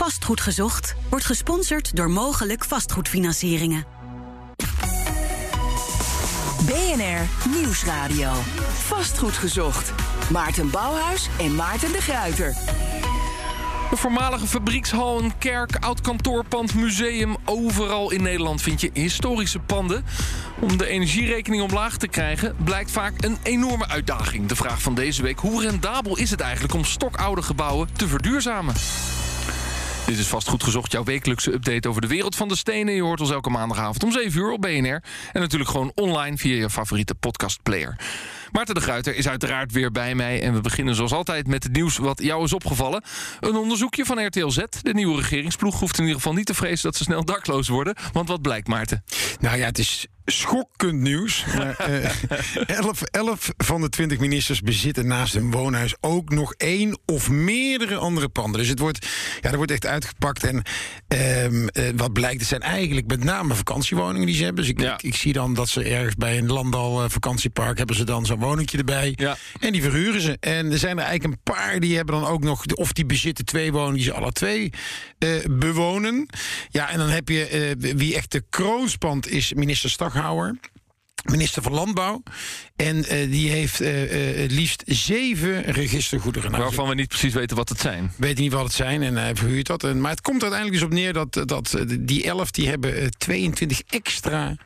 Vastgoed Gezocht wordt gesponsord door Mogelijk Vastgoedfinancieringen. BNR Nieuwsradio. Vastgoed gezocht. Maarten Bouwhuis en Maarten de Gruiter. De voormalige fabriekshal, een kerk, oud kantoorpand, museum. Overal in Nederland vind je historische panden. Om de energierekening omlaag te krijgen blijkt vaak een enorme uitdaging. De vraag van deze week: hoe rendabel is het eigenlijk om stokoude gebouwen te verduurzamen? Dit is vast goed gezocht, jouw wekelijkse update over de wereld van de stenen. Je hoort ons elke maandagavond om 7 uur op BNR. En natuurlijk gewoon online via je favoriete podcastplayer. Maarten de Gruiter is uiteraard weer bij mij. En we beginnen zoals altijd met het nieuws wat jou is opgevallen. Een onderzoekje van RTL Z. De nieuwe regeringsploeg hoeft in ieder geval niet te vrezen dat ze snel dakloos worden. Want wat blijkt, Maarten? Nou ja, het is schokkend nieuws. Maar, eh, 11, 11 van de 20 ministers bezitten naast hun woonhuis ook nog één of meerdere andere panden. Dus het wordt, ja, er wordt echt uitgepakt. En ehm, eh, wat blijkt, het zijn eigenlijk met name vakantiewoningen die ze hebben. Dus ik, Ja. ik, ik zie dan dat ze ergens bij een landal eh, vakantiepark hebben ze dan zo'n woningje erbij. Ja. En die verhuren ze. En er zijn er eigenlijk een paar die hebben dan ook nog, of die bezitten twee woningen die ze alle twee eh, bewonen. Ja, en dan heb je eh, wie echt de kroonspand is, minister Staghouwer. Minister van Landbouw. En eh, die heeft het liefst zeven registergoederen. Nou, Waarvan we niet precies weten wat het zijn. weet niet wat het zijn en hij verhuurt dat. En, maar het komt uiteindelijk dus op neer dat, dat die elf die hebben eh, 22 extra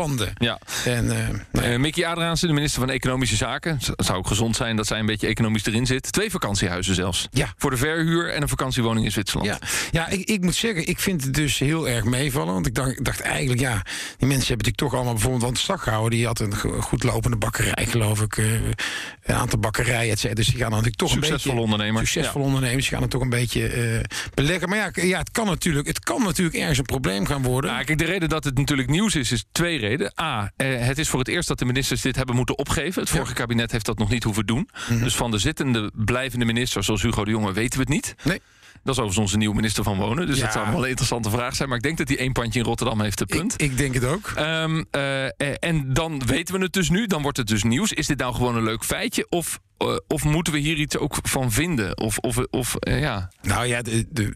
panden. Ja. En, eh, nou ja. Eh, Mickey Adraanse, de minister van Economische Zaken. Het zou ook gezond zijn dat zij een beetje economisch erin zit. Twee vakantiehuizen zelfs. Ja. Voor de verhuur en een vakantiewoning in Zwitserland. Ja, ja ik, ik moet zeggen, ik vind het dus heel erg meevallen. Want ik dacht, dacht eigenlijk, ja, die mensen hebben natuurlijk toch allemaal bijvoorbeeld... Want Staghouwer, die had een go- goed lopende bakkerij, geloof ik. eh, een aantal bakkerijen, et cetera. Dus die gaan dan natuurlijk toch een Succesvol beetje... ondernemer. Succesvol ondernemers, die gaan het toch een beetje beleggen. Maar ja, ja het, kan natuurlijk, het kan natuurlijk ergens een probleem gaan worden. Ja, kijk, de reden dat het natuurlijk nieuws is, is twee redenen. A, eh, het is voor het eerst dat de ministers dit hebben moeten opgeven. Het vorige kabinet heeft dat nog niet hoeven doen. Mhm. Dus van de zittende, blijvende ministers, zoals Hugo de Jonge, weten we het niet. Nee. Dat is overigens onze nieuwe minister van Wonen. Dus Ja. dat zou wel een interessante vraag zijn. Maar ik denk dat hij één pandje in Rotterdam heeft, de punt. ik, ik denk het ook. Ehm, eh, en dan weten we het dus nu. Dan wordt het dus nieuws. Is dit nou gewoon een leuk feitje? Of, of moeten we hier iets ook van vinden? Of, of, of eh, ja. Nou ja, de, de-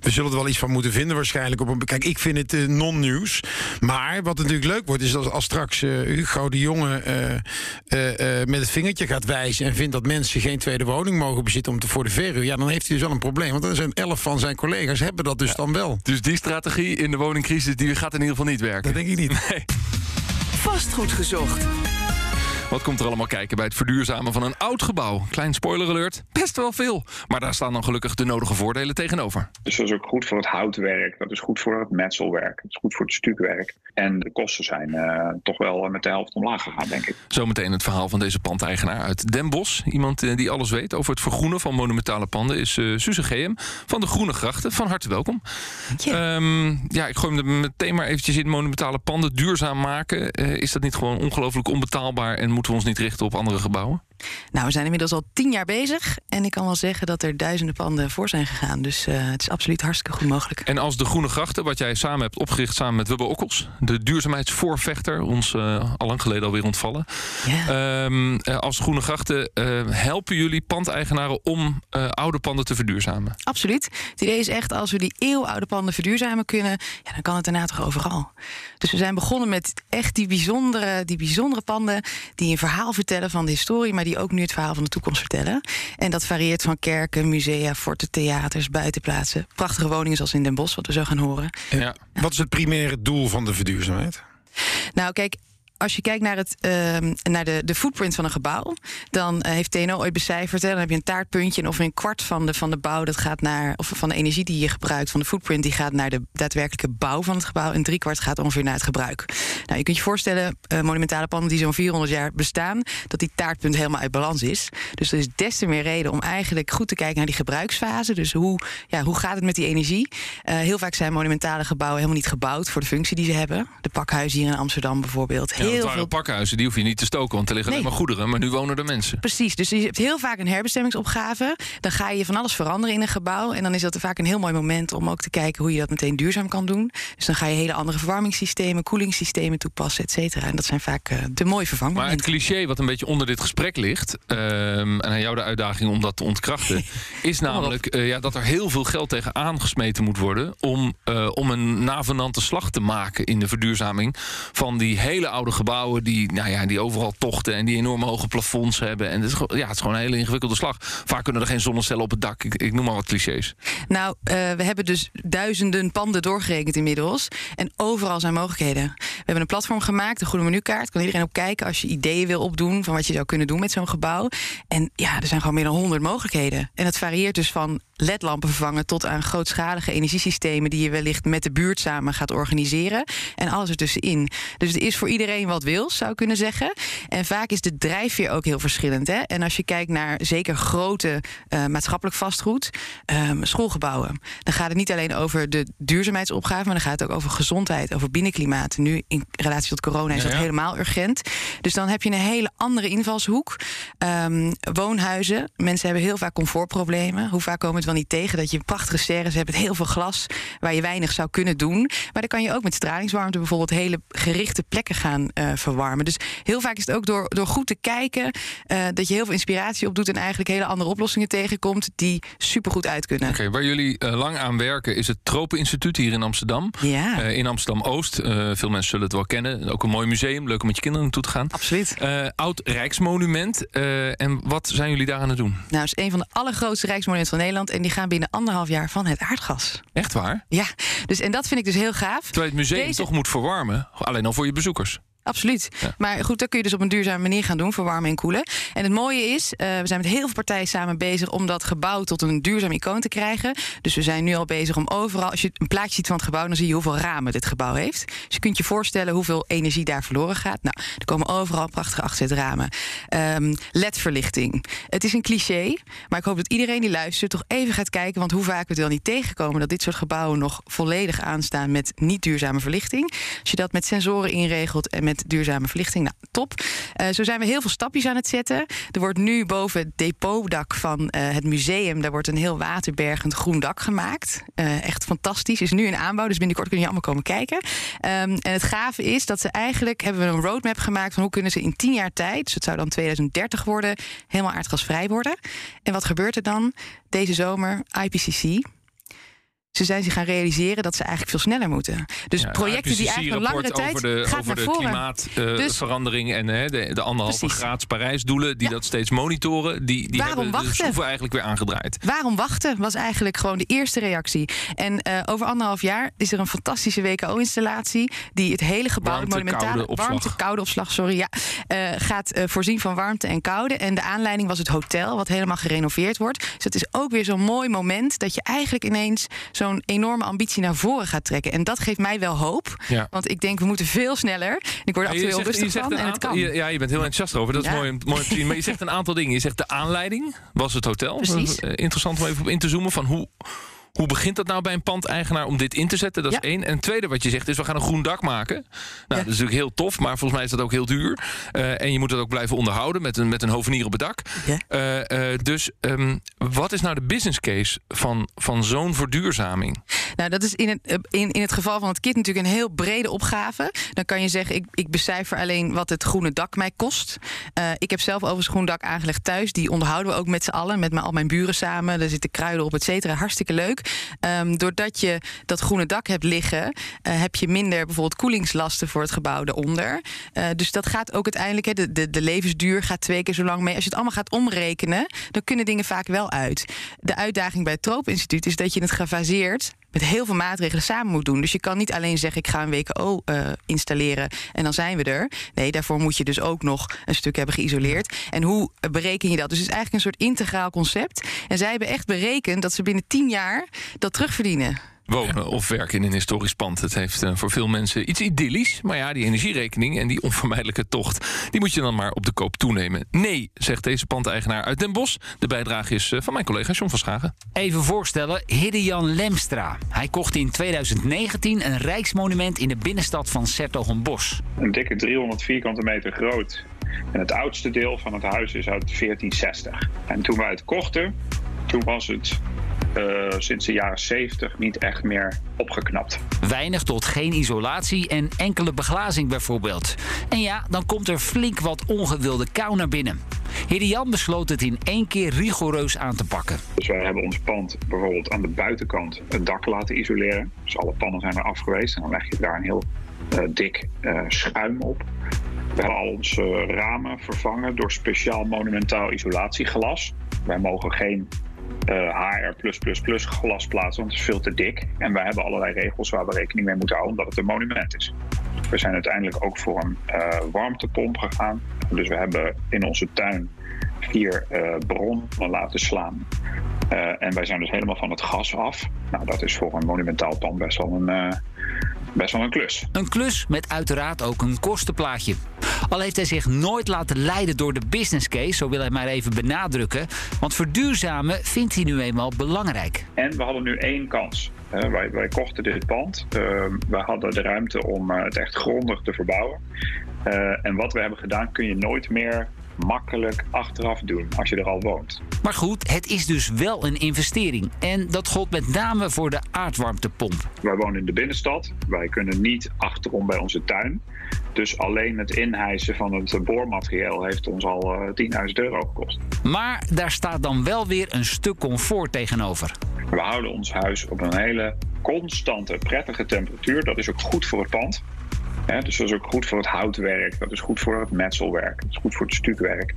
we zullen er wel iets van moeten vinden waarschijnlijk. Op een, kijk, ik vind het eh, non-nieuws. Maar wat natuurlijk leuk wordt, is als, als straks eh, Hugo de Jonge eh, eh, eh, met het vingertje gaat wijzen... en vindt dat mensen geen tweede woning mogen bezitten om te, voor de verhuur... ja, dan heeft hij dus wel een probleem. Want dan zijn elf van zijn collega's hebben dat dus dan wel. Dus die strategie in de woningcrisis die gaat in ieder geval niet werken. Dat denk ik niet. Vastgoed gezocht. Wat komt er allemaal kijken bij het verduurzamen van een oud gebouw? Klein spoiler alert, best wel veel. Maar daar staan dan gelukkig de nodige voordelen tegenover. Dus dat is ook goed voor het houtwerk, dat is goed voor het metselwerk, dat is goed voor het stukwerk. En de kosten zijn eh, toch wel met de helft omlaag gegaan, denk ik. Zometeen het verhaal van deze pandeigenaar uit Den Bosch. Iemand eh, die alles weet over het vergroenen van monumentale panden is eh Suze Geem van de Groene Grachten. Van harte welkom. Ja. Ehm, ja, ik gooi hem er meteen maar eventjes in monumentale panden duurzaam maken. Eh, is dat niet gewoon ongelooflijk onbetaalbaar en moeten we ons niet richten op andere gebouwen? Nou, we zijn inmiddels al tien jaar bezig. En ik kan wel zeggen dat er duizenden panden voor zijn gegaan. Dus eh, het is absoluut hartstikke goed mogelijk. En als de Groene Grachten, wat jij samen hebt opgericht samen met Wubbe Okkels, de duurzaamheidsvoorvechter, ons eh, al lang geleden alweer ontvallen. Ja. Ehm, eh, als Groene Grachten helpen jullie pandeigenaren om oude panden te verduurzamen. Absoluut. Het idee is echt, als we die eeuwenoude panden verduurzamen kunnen... Ja, dan kan het daarna toch overal. Dus we zijn begonnen met echt die bijzondere, die bijzondere panden... die een verhaal vertellen van de historie... maar die ook nu het verhaal van de toekomst vertellen. En dat varieert van kerken, musea, forten, theaters, buitenplaatsen. Prachtige woningen zoals in Den Bosch, wat we zo gaan horen. Ja. Wat is het primaire doel van de verduurzaamheid? Nou, kijk. Als je kijkt naar, het, ehm, naar de, de footprint van een gebouw, dan eh, heeft TNO ooit becijferd. Dan heb je een taartpuntje en ongeveer een kwart van de, van de bouw dat gaat naar, of van de energie die je gebruikt, van de footprint, die gaat naar de daadwerkelijke bouw van het gebouw. En drie kwart gaat ongeveer naar het gebruik. Nou, je kunt je voorstellen, eh, monumentale panden die zo'n 400 jaar bestaan, dat die taartpunt helemaal uit balans is. Dus er is des te meer reden om eigenlijk goed te kijken naar die gebruiksfase. Dus hoe, ja, hoe gaat het met die energie? Eh, heel vaak zijn monumentale gebouwen helemaal niet gebouwd voor de functie die ze hebben. De pakhuizen hier in Amsterdam bijvoorbeeld. Het heel waren veel pakhuizen, die hoef je niet te stoken, want er liggen alleen maar goederen. Maar nu wonen er mensen. Precies, dus je hebt heel vaak een herbestemmingsopgave. Dan ga je van alles veranderen in een gebouw. En dan is dat vaak een heel mooi moment om ook te kijken hoe je dat meteen duurzaam kan doen. Dus dan ga je hele andere verwarmingssystemen, koelingssystemen toepassen, et cetera. En dat zijn vaak eh, de mooie Maar het cliché wat een beetje onder dit gesprek ligt, ehm, en aan jou de uitdaging om dat te ontkrachten, is namelijk eh, ja, dat er heel veel geld tegen aangesmeten moet worden om, eh, om een navenante slag te maken in de verduurzaming van die hele oude gebouwen die, nou ja, die overal tochten en die enorm hoge plafonds hebben. En het is, ja, het is gewoon een hele ingewikkelde slag. Vaak kunnen er geen zonnecellen op het dak. Ik, noem maar wat clichés. Nou, eh, we hebben dus duizenden panden doorgerekend inmiddels. En overal zijn mogelijkheden. We hebben een platform gemaakt, de Groene Menukaart. Kan iedereen op kijken als je ideeën wil opdoen van wat je zou kunnen doen met zo'n gebouw. En ja, er zijn gewoon meer dan 100 mogelijkheden. En het varieert dus van ledlampen vervangen tot aan grootschalige energiesystemen die je wellicht met de buurt samen gaat organiseren. En alles ertussenin. Dus het is voor iedereen wat wil, zou ik kunnen zeggen. En vaak is de drijfveer ook heel verschillend. Hè? En als je kijkt naar zeker grote eh, maatschappelijk vastgoed, ehm, schoolgebouwen, dan gaat het niet alleen over de duurzaamheidsopgave, maar dan gaat het ook over gezondheid, over binnenklimaat. Nu in relatie tot corona is dat ja. helemaal urgent. Dus dan heb je een hele andere invalshoek. Ehm, woonhuizen, mensen hebben heel vaak comfortproblemen. Hoe vaak komen het wel niet tegen dat je prachtige serres hebt met heel veel glas waar je weinig zou kunnen doen. Maar dan kan je ook met stralingswarmte bijvoorbeeld hele gerichte plekken gaan eh, verwarmen. Dus heel vaak is het ook door, door goed te kijken eh, dat je heel veel inspiratie opdoet en eigenlijk hele andere oplossingen tegenkomt die supergoed uit kunnen. Oké, waar jullie eh, lang aan werken is het Tropeninstituut hier in Amsterdam. Ja, in Amsterdam Oost. Veel mensen zullen het wel kennen. Ook een mooi museum. Leuk om met je kinderen naartoe te gaan. absoluut. Oud Rijksmonument. En wat zijn jullie daar aan het doen? Nou, het is een van de allergrootste rijksmonumenten van Nederland en die gaan binnen anderhalf jaar van het aardgas. Echt waar? Ja, dus en dat vind ik dus heel gaaf. Terwijl je het museum Deze- toch moet verwarmen. Alleen al voor je bezoekers. Absoluut. Ja. Maar goed, dat kun je dus op een duurzame manier gaan doen, verwarmen en koelen. En het mooie is, eh, we zijn met heel veel partijen samen bezig om dat gebouw tot een duurzaam icoon te krijgen. Dus we zijn nu al bezig om overal, als je een plaatje ziet van het gebouw, dan zie je hoeveel ramen dit gebouw heeft. Dus je kunt je voorstellen hoeveel energie daar verloren gaat. Nou, er komen overal prachtige afzetramen. Ehm LED-verlichting. Het is een cliché, maar ik hoop dat iedereen die luistert toch even gaat kijken. Want hoe vaak we het wel niet tegenkomen dat dit soort gebouwen nog volledig aanstaan met niet duurzame verlichting. Als je dat met sensoren inregelt en met duurzame verlichting, nou top. Eh, zo zijn we heel veel stapjes aan het zetten. Er wordt nu boven het depotdak van eh, het museum, daar wordt een heel waterbergend groen dak gemaakt. Eh, echt fantastisch. Is nu in aanbouw, dus binnenkort kun je allemaal komen kijken. Ehm, en het gave is dat ze eigenlijk hebben we een roadmap gemaakt van hoe kunnen ze in 10 jaar tijd, dus het zou dan 2030 worden, helemaal aardgasvrij worden. En wat gebeurt er dan? Deze zomer IPCC. Ze zijn zich gaan realiseren dat ze eigenlijk veel sneller moeten. Dus Ja, projecten die eigenlijk een langere tijd over de, gaat over naar de. Dus- klimaatverandering en hè, de, de anderhalve graads Parijsdoelen, die Ja. dat steeds monitoren, die, die Waarom hebben de wachten? schroeven eigenlijk weer aangedraaid. Waarom wachten was eigenlijk gewoon de eerste reactie. En eh, over anderhalf jaar is er een fantastische WKO-installatie die het hele gebouw, Warmte, monumentale koude opslag. warmte, koude opslag, sorry, ja, eh, gaat eh, voorzien van warmte en koude. En de aanleiding was het hotel, wat helemaal gerenoveerd wordt. Dus het is ook weer zo'n mooi moment dat je eigenlijk ineens zo'n enorme ambitie naar voren gaat trekken. En dat geeft mij wel hoop, Ja. want ik denk we moeten veel sneller. En ik word er Ja, heel rustig van en het kan. je- ja, je bent heel enthousiast over. Dat is mooi, mooi om te zien. Maar je zegt een aantal dingen. Je zegt de aanleiding was het hotel. Precies. Interessant om even op in te zoomen van hoe. Hoe begint dat nou bij een pandeigenaar om dit in te zetten? Dat is Ja. één. En het tweede wat je zegt is, we gaan een groen dak maken. Nou, dat is natuurlijk heel tof, maar volgens mij is dat ook heel duur. Eh, en je moet het ook blijven onderhouden met een, met een hovenier op het dak. Ja. Eh, eh, dus ehm, wat is nou de business case van, van zo'n verduurzaming? Nou, dat is in het, in, in het geval van het kit natuurlijk een heel brede opgave. Dan kan je zeggen, ik, ik becijfer alleen wat het groene dak mij kost. Ik heb zelf overigens groen dak aangelegd thuis. Die onderhouden we ook met z'n allen, met al mijn buren samen. Er zitten kruiden op, et cetera. Hartstikke leuk. Ehm, doordat je dat groene dak hebt liggen... eh, heb je minder bijvoorbeeld koelingslasten voor het gebouw eronder. Eh, dus dat gaat ook uiteindelijk... hè, de, de, de levensduur gaat twee keer zo lang mee. Als je het allemaal gaat omrekenen, dan kunnen dingen vaak wel uit. De uitdaging bij het Tropeninstituut is dat je het gefaseerd met heel veel maatregelen samen moet doen. Dus je kan niet alleen zeggen: ik ga een WKO eh, installeren en dan zijn we er. Nee, daarvoor moet je dus ook nog een stuk hebben geïsoleerd. En hoe bereken je dat? Dus het is eigenlijk een soort integraal concept. En zij hebben echt berekend dat ze binnen 10 jaar dat terugverdienen. Wonen of werken in een historisch pand. Het heeft eh, voor veel mensen iets idyllisch. Maar ja, die energierekening en die onvermijdelijke tocht... die moet je dan maar op de koop toenemen. Nee, zegt deze pandeigenaar uit Den Bosch. De bijdrage is eh, van mijn collega John van Schagen. Even voorstellen, Hiddejan Lemstra. Hij kocht in 2019 een rijksmonument in de binnenstad van Sertogenbosch. Een dikke 300 vierkante meter groot. En het oudste deel van het huis is uit 1460. En toen wij het kochten, toen was het uh, sinds de jaren 70 niet echt meer opgeknapt. Weinig tot geen isolatie en enkele beglazing bijvoorbeeld. En ja, dan komt er flink wat ongewilde kou naar binnen. Jan besloot het in één keer rigoureus aan te pakken. Dus wij hebben ons pand bijvoorbeeld aan de buitenkant het dak laten isoleren. Dus alle pannen zijn er af geweest en dan leg je daar een heel uh, dik uh, schuim op. We hebben al onze ramen vervangen door speciaal monumentaal isolatieglas. Wij mogen geen HR glas plaatsen, want het is veel te dik. En wij hebben allerlei regels waar we rekening mee moeten houden, omdat het een monument is. We zijn uiteindelijk ook voor een uh, warmtepomp gegaan. Dus we hebben in onze tuin vier uh, bronnen laten slaan. En wij zijn dus helemaal van het gas af. Nou, dat is voor een monumentaal pand best wel een, best wel een klus. Een klus met uiteraard ook een kostenplaatje. Al heeft hij zich nooit laten leiden door de business case, zo wil hij maar even benadrukken. Want verduurzamen vindt hij nu eenmaal belangrijk. En we hadden nu één kans. wij, wij, kochten dit pand. Uh, we hadden de ruimte om uh, het echt grondig te verbouwen. Uh, en wat we hebben gedaan kun je nooit meer makkelijk achteraf doen als je er al woont. Maar goed, het is dus wel een investering. En dat gold met name voor de aardwarmtepomp. Wij wonen in de binnenstad. Wij kunnen niet achterom bij onze tuin. Dus alleen het inhijsen van het boormateriaal heeft ons al uh, 10.000 euro gekost. Maar daar staat dan wel weer een stuk comfort tegenover. We houden ons huis op een hele constante, prettige temperatuur. Dat is ook goed voor het pand. Dus dat is ook goed voor het houtwerk, dat is goed voor het metselwerk, dat is goed voor het stukwerk.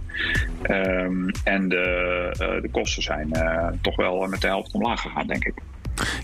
Um, en de, uh, de kosten zijn uh, toch wel met de helft omlaag gegaan, denk ik.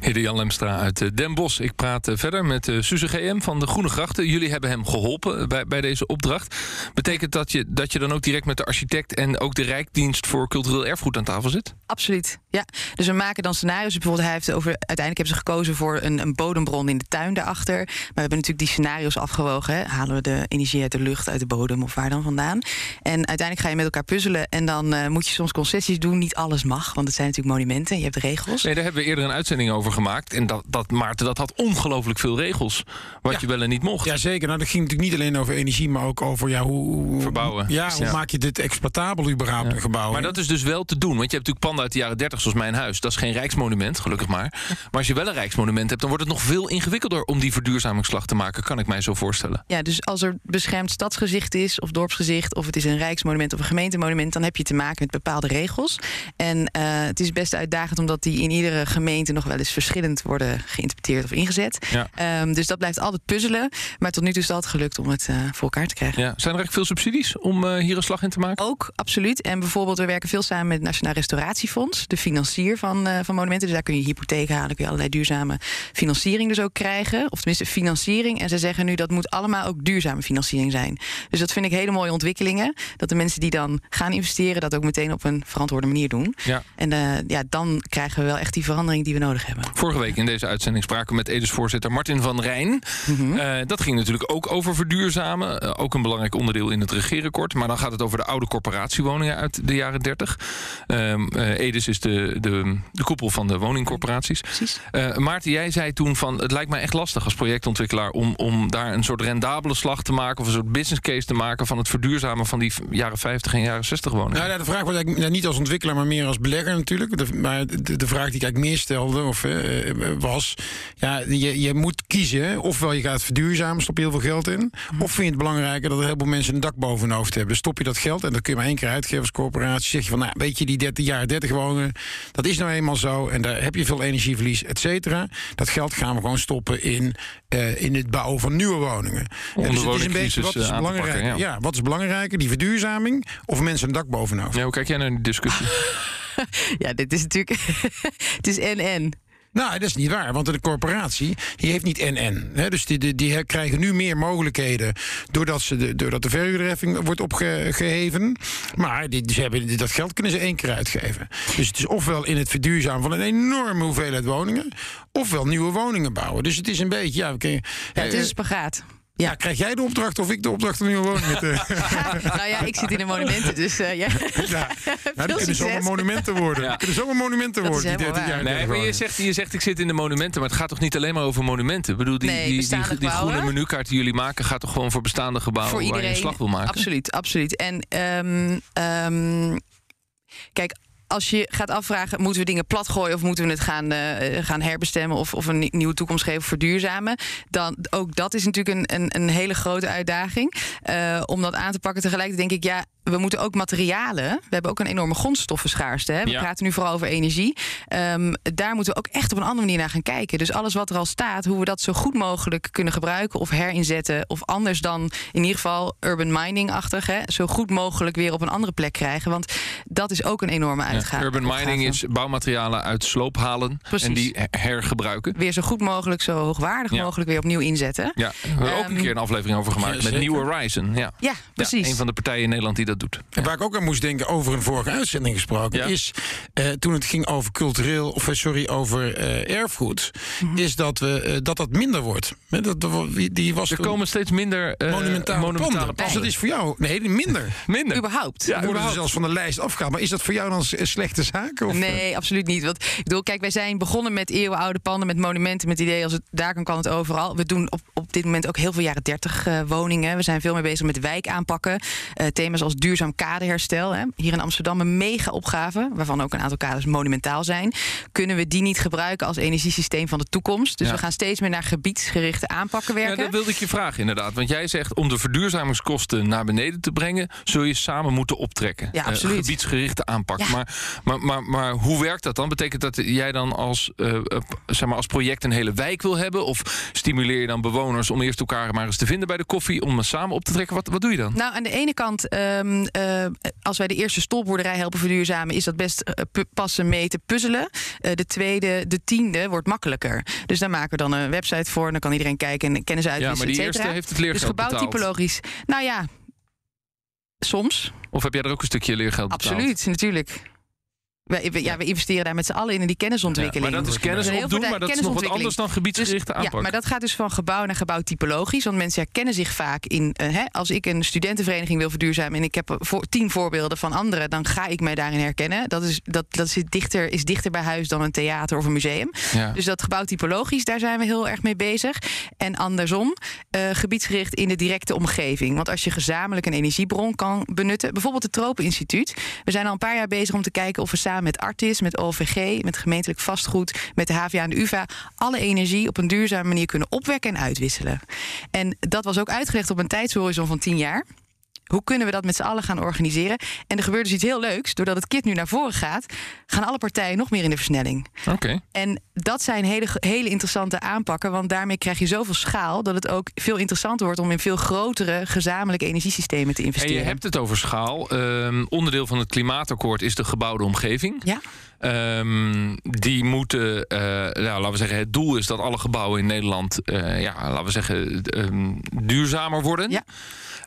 Hidde Jan Lemstra uit eh, Den Bosch. Ik praat eh, verder met uh, Suze GM van de Groene Grachten. Jullie hebben hem geholpen bij, bij deze opdracht. Betekent dat je, dat je dan ook direct met de architect... en ook de Rijkdienst voor Cultureel Erfgoed aan tafel zit? Absoluut, ja. Dus we maken dan scenario's. Bijvoorbeeld, hij heeft over, uiteindelijk hebben ze gekozen voor een, een bodembron in de tuin daarachter. Maar we hebben natuurlijk die scenario's afgewogen. Hè. Halen we de energie uit de lucht, uit de bodem of waar dan vandaan? En uiteindelijk ga je met elkaar puzzelen. En dan uh, moet je soms concessies doen. Niet alles mag, want het zijn natuurlijk monumenten. Je hebt regels. Nee, daar hebben we eerder een uitzending over gemaakt. En dat, dat, Maarten, dat had ongelooflijk veel regels. Wat ja. je wel en niet mocht. Ja, zeker. Nou, dat ging natuurlijk niet alleen over energie, maar ook over ja, hoe... Verbouwen. Ja, hoe ja. maak je dit exploitabel überhaupt, een gebouw? Maar dat is dus wel te doen. Want je hebt natuurlijk panden uit de jaren 30, zoals mijn huis. Dat is geen rijksmonument, gelukkig maar. Maar als je wel een rijksmonument hebt, dan wordt het nog veel ingewikkelder... om die verduurzamingsslag te maken, kan ik mij zo voorstellen. Ja, dus als er beschermd stadsgezicht is, of dorpsgezicht... of het is een rijksmonument of een gemeentemonument... dan heb je te maken met bepaalde regels. En uh, het is best uitdagend, omdat die in iedere gemeente nog wel eens verschillend worden geïnterpreteerd of ingezet. Ja. Um, dus dat blijft altijd puzzelen. Maar tot nu toe is het altijd gelukt om het uh, voor elkaar te krijgen. Ja. Zijn er eigenlijk veel subsidies om uh, hier een slag in te maken? Ook, absoluut. En bijvoorbeeld, we werken veel samen met het Nationaal Restauratiefonds, de financier van, uh, van monumenten. Dus daar kun je hypotheek halen, kun je allerlei duurzame financiering dus ook krijgen. Of tenminste financiering. En ze zeggen nu dat moet allemaal ook duurzame financiering zijn. Dus dat vind ik hele mooie ontwikkelingen. Dat de mensen die dan gaan investeren, dat ook meteen op een verantwoorde manier doen. Ja. En ja, dan krijgen we wel echt die verandering die we nodig hebben. Vorige week in deze uitzending spraken we met Edes-voorzitter Martin van Rijn. Mm Mhm. -hmm. uh, dat ging natuurlijk ook over verduurzamen. Uh, ook een belangrijk onderdeel in het regeerakkoord. Maar dan gaat het over de oude corporatiewoningen uit de jaren 30. Uh, Edes is de, de, de koepel van de woningcorporaties. Uh, Maarten, jij zei toen van... het lijkt mij echt lastig als projectontwikkelaar... Om, om daar een soort rendabele slag te maken... of een soort business case te maken... van het verduurzamen van die jaren 50 en jaren 60 woningen. Nou, ja, de vraag wordt eigenlijk ja, niet als ontwikkelaar... maar meer als belegger natuurlijk. De, maar de, de vraag die ik eigenlijk meer stelde... Of, was ja, je, je moet kiezen. Ofwel je gaat verduurzamen, stop je heel veel geld in. Of vind je het belangrijker dat er heel veel mensen een dak boven hun hoofd hebben. Stop je dat geld en dat kun je maar één keer uitgeven als corporatie. Zeg je van, nou, weet je, die 30 jaar, 30 wonen, dat is nou eenmaal zo. En daar heb je veel energieverlies, et cetera. Dat geld gaan we gewoon stoppen in, uh, in het bouwen van nieuwe woningen. Om dus het is een beetje wat is belangrijker? Ja. ja, wat is belangrijker? Die verduurzaming of mensen een dak boven hun hoofd? Ja, hoe kijk jij naar die discussie? ja, dit is natuurlijk. het is en-en. Nou, dat is niet waar, want de corporatie die heeft niet NN. Hè, dus die, die, die krijgen nu meer mogelijkheden doordat, ze de, doordat de verhuurderheffing wordt opgeheven. Maar die, ze hebben, dat geld kunnen ze één keer uitgeven. Dus het is ofwel in het verduurzamen van een enorme hoeveelheid woningen, ofwel nieuwe woningen bouwen. Dus het is een beetje, ja. Ja, het is eh, een spagaat. Ja, krijg jij de opdracht of ik de opdracht om nieuwe woningen te... nou ja, ik zit in de monumenten, dus eh, ja. Ja, nou, die kunnen zomaar monumenten worden. Ja. Die kunnen zomaar monumenten Dat worden. die helemaal 30 jaar Nee, maar je zegt, je zegt ik zit in de monumenten, maar het gaat toch niet alleen maar over monumenten? Ik bedoel, die, Nee, die, die, groene menukaart die jullie maken gaat toch gewoon voor bestaande gebouwen voor waar je een slag wil maken? Absoluut, absoluut. En ehm, ehm, kijk. Als je gaat afvragen, moeten we dingen platgooien of moeten we het gaan, eh, gaan herbestemmen of, of een nie- nieuwe toekomst geven, verduurzamen, dan ook dat is natuurlijk een, een, een hele grote uitdaging eh, om dat aan te pakken. Tegelijkertijd denk ik, ja, we moeten ook materialen. We hebben ook een enorme grondstoffenschaarste. Hè? We Ja. praten nu vooral over energie. Ehm, daar moeten we ook echt op een andere manier naar gaan kijken. Dus alles wat er al staat, hoe we dat zo goed mogelijk kunnen gebruiken of herinzetten. Of anders dan in ieder geval urban mining-achtig. Hè? Zo goed mogelijk weer op een andere plek krijgen. Want dat is ook een enorme Ja, uitgave. Urban mining is bouwmaterialen uit sloop halen Precies. en die her- hergebruiken. Weer zo goed mogelijk, zo hoogwaardig Ja. mogelijk weer opnieuw inzetten. Ja, we hebben ook een Ehm, keer een aflevering over gemaakt ja, met. New Horizon. Ja. Ja, precies. Ja, een van de partijen in Nederland die dat doet. En waar ik ook aan moest denken over een vorige uitzending gesproken, Ja. is eh, toen het ging over cultureel, of eh, sorry, over eh, erfgoed, Mhm. is dat, we, dat dat minder wordt. Hè, Dat, dat- die was Er komen steeds minder eh, monumentale, monumentale panden. Als panden. dat is voor jou, nee, minder. Minder. Überhaupt. Ja, worden überhaupt. zelfs van de lijst afgehaald. Maar is dat voor jou dan een slechte zaak? Of? Nee, absoluut niet. Want ik bedoel, kijk, wij zijn begonnen met eeuwenoude panden, met monumenten, met ideeën als het daar kan, kan het overal. We doen op, op dit moment ook heel veel jaren 30 eh, woningen. We zijn veel meer bezig met wijk aanpakken. Eh, thema's als duurzaam kaderherstel. Hè. Hier in Amsterdam een mega opgave, waarvan ook een aantal kaders monumentaal zijn. Kunnen we die niet gebruiken als energiesysteem van de toekomst? Dus Ja. we gaan steeds meer naar gebiedsgerichte aanpakken Ja, werken. dat wilde ik je vragen inderdaad. Want jij zegt om de verduurzamingskosten naar beneden te brengen... zul je samen moeten optrekken. Ja, Eh, gebiedsgerichte aanpak. Ja. Maar, maar, maar, maar hoe werkt dat dan? Betekent dat jij dan als, eh, eh, zeg maar als project een hele wijk wil hebben? Of stimuleer je dan bewoners om eerst elkaar maar eens te vinden bij de koffie... om samen op te trekken? Wat, wat doe je dan? Nou, aan de ene kant, eh, als wij de eerste stolboerderij helpen verduurzamen, is dat best eh, passen, meten, puzzelen. Eh, de tweede, de tiende wordt makkelijker. Dus daar maken we dan een website voor. En dan kan iedereen kijken en kennis Ja, uitwisselen. maar die et eerste heeft het leergeld Dus gebouw betaald. typologisch. Nou ja, soms. Of heb jij er ook een stukje leergeld betaald? Absoluut, natuurlijk. Wij, we- ja, we investeren daar met z'n allen in, in die Ja, kennisontwikkeling. maar dat is kennis opdoen, veel maar dat is nog wat anders dan gebiedsgerichte Dus, aanpak. Ja, maar dat gaat dus van gebouw naar gebouw typologisch. Want mensen herkennen zich vaak in... eh, hè, als ik een studentenvereniging wil verduurzamen... en ik heb voor, tien voorbeelden van anderen... dan ga ik mij daarin herkennen. Dat, is, dat, dat zit dichter, is dichter bij huis dan een theater of een museum. Ja. Dus dat gebouw typologisch, daar zijn we heel erg mee bezig. En andersom, eh, gebiedsgericht in de directe omgeving. Want als je gezamenlijk een energiebron kan benutten... bijvoorbeeld het Tropeninstituut. We zijn al een paar jaar bezig om te kijken of we samen met Artis... met OVG, met gemeentelijk vastgoed, met de HVA en de UvA... alle energie op een duurzame manier kunnen opwekken en uitwisselen. En dat was ook uitgelegd op een tijdshorizon van 10 jaar... Hoe kunnen we dat met z'n allen gaan organiseren? En er gebeurt dus iets heel leuks. Doordat het kit nu naar voren gaat, gaan alle partijen nog meer in de versnelling. Oké. En dat zijn hele, hele interessante aanpakken. Want daarmee krijg je zoveel schaal dat het ook veel interessanter wordt om in veel grotere gezamenlijke energiesystemen te En investeren. je hebt het over schaal. Ehm, onderdeel van het klimaatakkoord is de gebouwde omgeving. Ja, Ehm, die moeten, eh, nou, laten we zeggen, het doel is dat alle gebouwen in Nederland, eh, ja, laten we zeggen, ehm, duurzamer worden. Ja.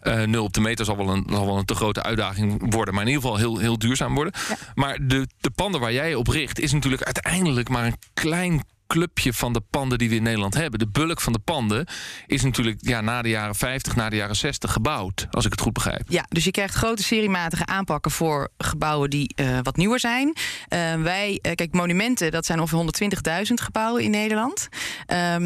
Eh, nul op de meter zal wel, een, zal wel een te grote uitdaging worden, maar in ieder geval heel, heel duurzaam worden. Ja. Maar de, de panden waar jij op richt, is natuurlijk uiteindelijk maar een klein clubje van de panden die we in Nederland hebben. De bulk van de panden is natuurlijk ja, na de jaren 50, na de jaren 60 gebouwd, als ik het goed begrijp. ja, dus je krijgt grote seriematige aanpakken voor gebouwen die eh, wat nieuwer zijn. Eh, wij, kijk, monumenten, dat zijn ongeveer 120.000 gebouwen in Nederland. Eh,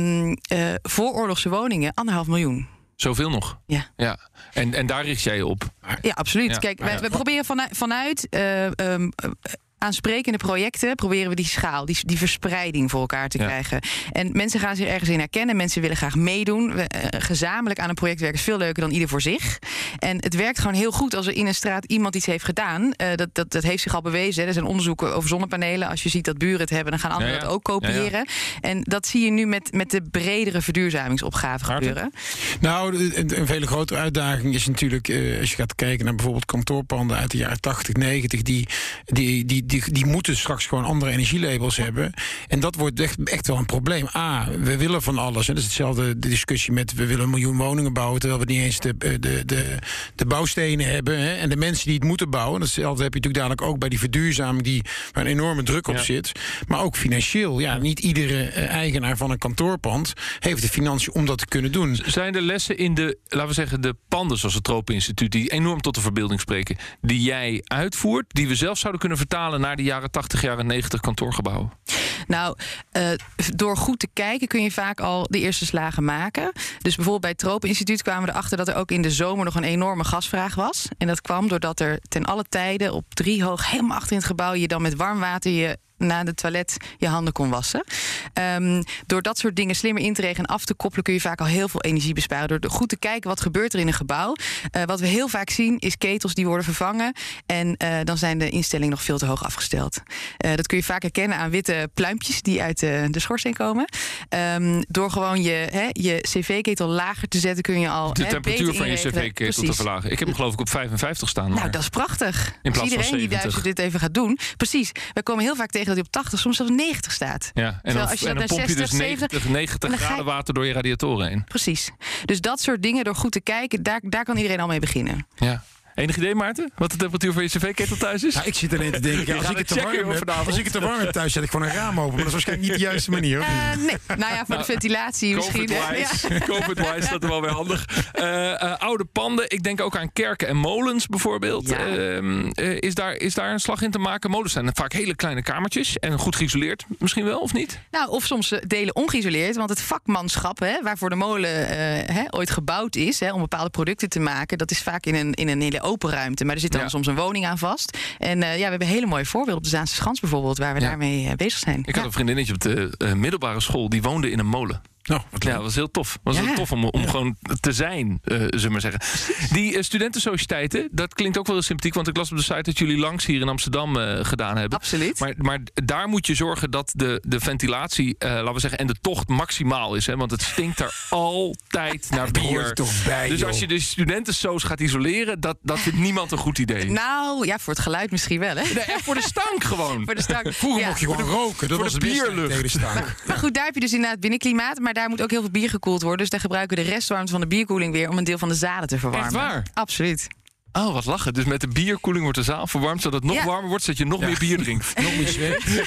vooroorlogse woningen, anderhalf miljoen. Zoveel nog. Ja. Ja. En, en daar richt jij je op. Ja, absoluut. Ja, Kijk, ja. we proberen vanuit, vanuit eh, ehm, eh, aansprekende projecten proberen we die schaal, die, die verspreiding voor elkaar te Ja. krijgen. En mensen gaan zich ergens in herkennen. Mensen willen graag meedoen. We, eh, gezamenlijk aan een project werken is veel leuker dan ieder voor zich. En het werkt gewoon heel goed als er in een straat iemand iets heeft gedaan. Eh, dat, dat, dat heeft zich al bewezen. hè. Er zijn onderzoeken over zonnepanelen. Als je ziet dat buren het hebben, dan gaan anderen Ja, ja. dat ook kopiëren. En dat zie je nu met, met de bredere verduurzamingsopgave gebeuren. Nou, een, een vele grotere uitdaging is natuurlijk, eh, als je gaat kijken naar bijvoorbeeld kantoorpanden uit de jaren 80, 90, die, die, die, die, die moeten straks gewoon andere energielabels hebben. En dat wordt echt, echt wel een probleem. A, we willen van alles. En dat is hetzelfde de discussie met we willen een miljoen woningen bouwen, terwijl we niet eens de, de, de, de bouwstenen hebben. Hè? En de mensen die het moeten bouwen. Datzelfde heb je natuurlijk dadelijk ook bij die verduurzaming die waar een enorme druk op Ja. zit. Maar ook financieel. Ja, niet iedere eh, eigenaar van een kantoorpand heeft de financiën om dat te kunnen doen. Zijn er lessen in de, laten we zeggen, de panden zoals het Tropeninstituut... die enorm tot de verbeelding spreken, die jij uitvoert... die we zelf zouden kunnen vertalen naar de jaren 80, jaren 90 kantoorgebouwen? Nou, eh, door goed te kijken kun je vaak al de eerste slagen maken. Dus bijvoorbeeld bij het Tropeninstituut kwamen we erachter dat er ook in de zomer nog een enorme gasvraag was. En dat kwam doordat er ten alle tijden op drie hoog, helemaal achter in het gebouw, je dan met warm water je na de toilet je handen kon wassen. Ehm, door dat soort dingen slimmer in te regelen en af te koppelen... kun je vaak al heel veel energie besparen. Door goed te kijken wat gebeurt er in een gebouw. Eh, wat we heel vaak zien is ketels die worden vervangen... en eh, dan zijn de instellingen nog veel te hoog afgesteld. Eh, dat kun je vaak herkennen aan witte pluimpjes... die uit de, de schoorsteen komen. Ehm, door gewoon je, hè, je cv-ketel lager te zetten... kun je al De hè, temperatuur van je cv-ketel te verlagen. Ik heb hem geloof ik op 55 staan. Nou, dat is prachtig. In plaats van iedereen die 70. Duitser dit even gaat doen. Precies. We komen heel vaak tegen dat hij op 80, soms zelfs 90 staat. ja, en Terwijl dan, als je en dan naar pomp je 60, dus 70, 90, 90 dan ga je- graden water door je radiatoren heen. Precies. Dus dat soort dingen, door goed te kijken, daar, daar kan iedereen al mee beginnen. Ja. Enig idee, Maarten? Wat de temperatuur van je cv-ketel thuis is? Nou, ik zit alleen te denken, als ik, het het te checken, warm heb, als ik het te warm heb thuis, zet ik gewoon een raam open. Maar dat is waarschijnlijk niet de juiste manier. of? Eh, nee, nou ja, voor de ventilatie misschien. COVID-wise, Ja. COVID-wise, dat is wel weer handig. Eh, eh, oude panden, ik denk ook aan kerken en molens bijvoorbeeld. Ja. Ehm, eh, is, daar, is daar een slag in te maken? Molens zijn vaak hele kleine kamertjes en goed geïsoleerd. Misschien wel, of niet? Nou, of soms delen ongeïsoleerd. Want het vakmanschap hè, waarvoor de molen eh, hè, ooit gebouwd is... Hè, om bepaalde producten te maken... dat is vaak in een, in een hele open ruimte. Maar er zit dan Ja. soms een woning aan vast. En eh, ja, we hebben hele mooie voorbeelden op de Zaanse Schans bijvoorbeeld... waar we daarmee eh, bezig zijn. Ik had een vriendinnetje op de eh, middelbare school, die woonde in een molen. Nou, wat Ja, dat was heel tof. was Ja. heel tof om, om gewoon te zijn, eh zullen we maar zeggen. Die eh, studentensociëteiten, dat klinkt ook wel heel sympathiek. Want ik las op de site dat jullie langs hier in Amsterdam eh, gedaan hebben. Absoluut. Maar, maar daar moet je zorgen dat de, de ventilatie, eh, laten we zeggen, en de tocht maximaal is. Hè? Want het stinkt er altijd naar bier. er toch bij, dus joh. als je de studentensoos gaat isoleren, dat, dat vindt niemand een goed idee. Nou, ja, voor het geluid misschien wel, hè? Nee, en voor de stank gewoon. Voor de stank. Vroeger Ja. mocht je gewoon roken. Dat voor was de bierlucht. tegen de stank. Maar goed, daar heb je dus inderdaad binnenklimaat. Maar daar moet ook heel veel bier gekoeld worden. Dus daar gebruiken we de restwarmte van de bierkoeling weer... om een deel van de zaden te verwarmen. Echt waar? Absoluut. Oh, wat lachen. Dus met de bierkoeling wordt de zaal verwarmd, zodat het nog Ja. warmer wordt, zodat je nog meer bier drinkt. Nog meer zweet.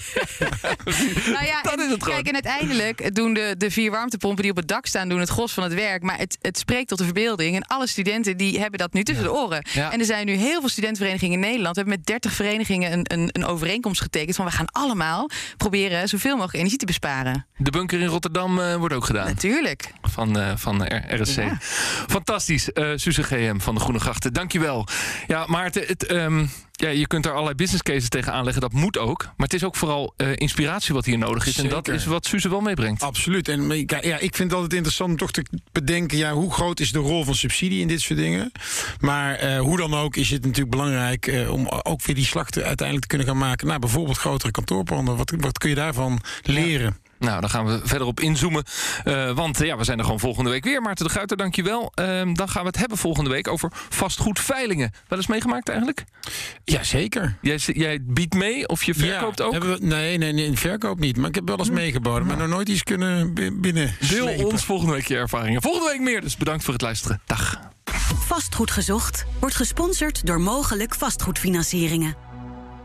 Nou ja, Dat en, is het gewoon. Kijk, en uiteindelijk doen de, de vier warmtepompen die op het dak staan... doen het gros van het werk. Maar het, het spreekt tot de verbeelding. En alle studenten die hebben dat nu tussen de oren. Ja. En er zijn nu heel veel studentenverenigingen in Nederland. We hebben met 30 verenigingen een, een, een overeenkomst getekend... van we gaan allemaal proberen zoveel mogelijk energie te besparen. De bunker in Rotterdam eh, wordt ook gedaan. Natuurlijk. van, eh, van RSC. Ja. Fantastisch. eh Suze GM van de Groene Grachten. Dankjewel. Ja, Maarten, het, ehm, ja, je kunt er allerlei business cases tegen aanleggen. Dat moet ook. Maar het is ook vooral eh, inspiratie wat hier nodig is. En dat is wat Suze wel meebrengt. Absoluut. En maar ik- ja, ik vind het altijd interessant om toch te bedenken... Ja, hoe groot is de rol van subsidie in dit soort dingen? Maar eh, hoe dan ook is het natuurlijk belangrijk... eh, om ook weer die slag te, uiteindelijk te kunnen gaan maken... naar bijvoorbeeld grotere kantoorpanden. Wat, wat kun je daarvan leren? Nou, daar gaan we verder op inzoomen. Eh, want eh, ja, we zijn er gewoon volgende week weer. Maarten de Guiter, dankjewel. Ehm dan gaan we het hebben volgende week over vastgoedveilingen. Wel eens meegemaakt eigenlijk? Jazeker. Jij, jij biedt mee of je verkoopt ja, ook? Hebben we, nee, nee, nee, verkoop niet. Maar ik heb wel eens meegeboden. Maar nog nooit iets kunnen bi- binnen. Deel ons volgende week je ervaringen. Volgende week meer, dus bedankt voor het luisteren. Dag. Vastgoed gezocht wordt gesponsord door Mogelijk Vastgoedfinancieringen.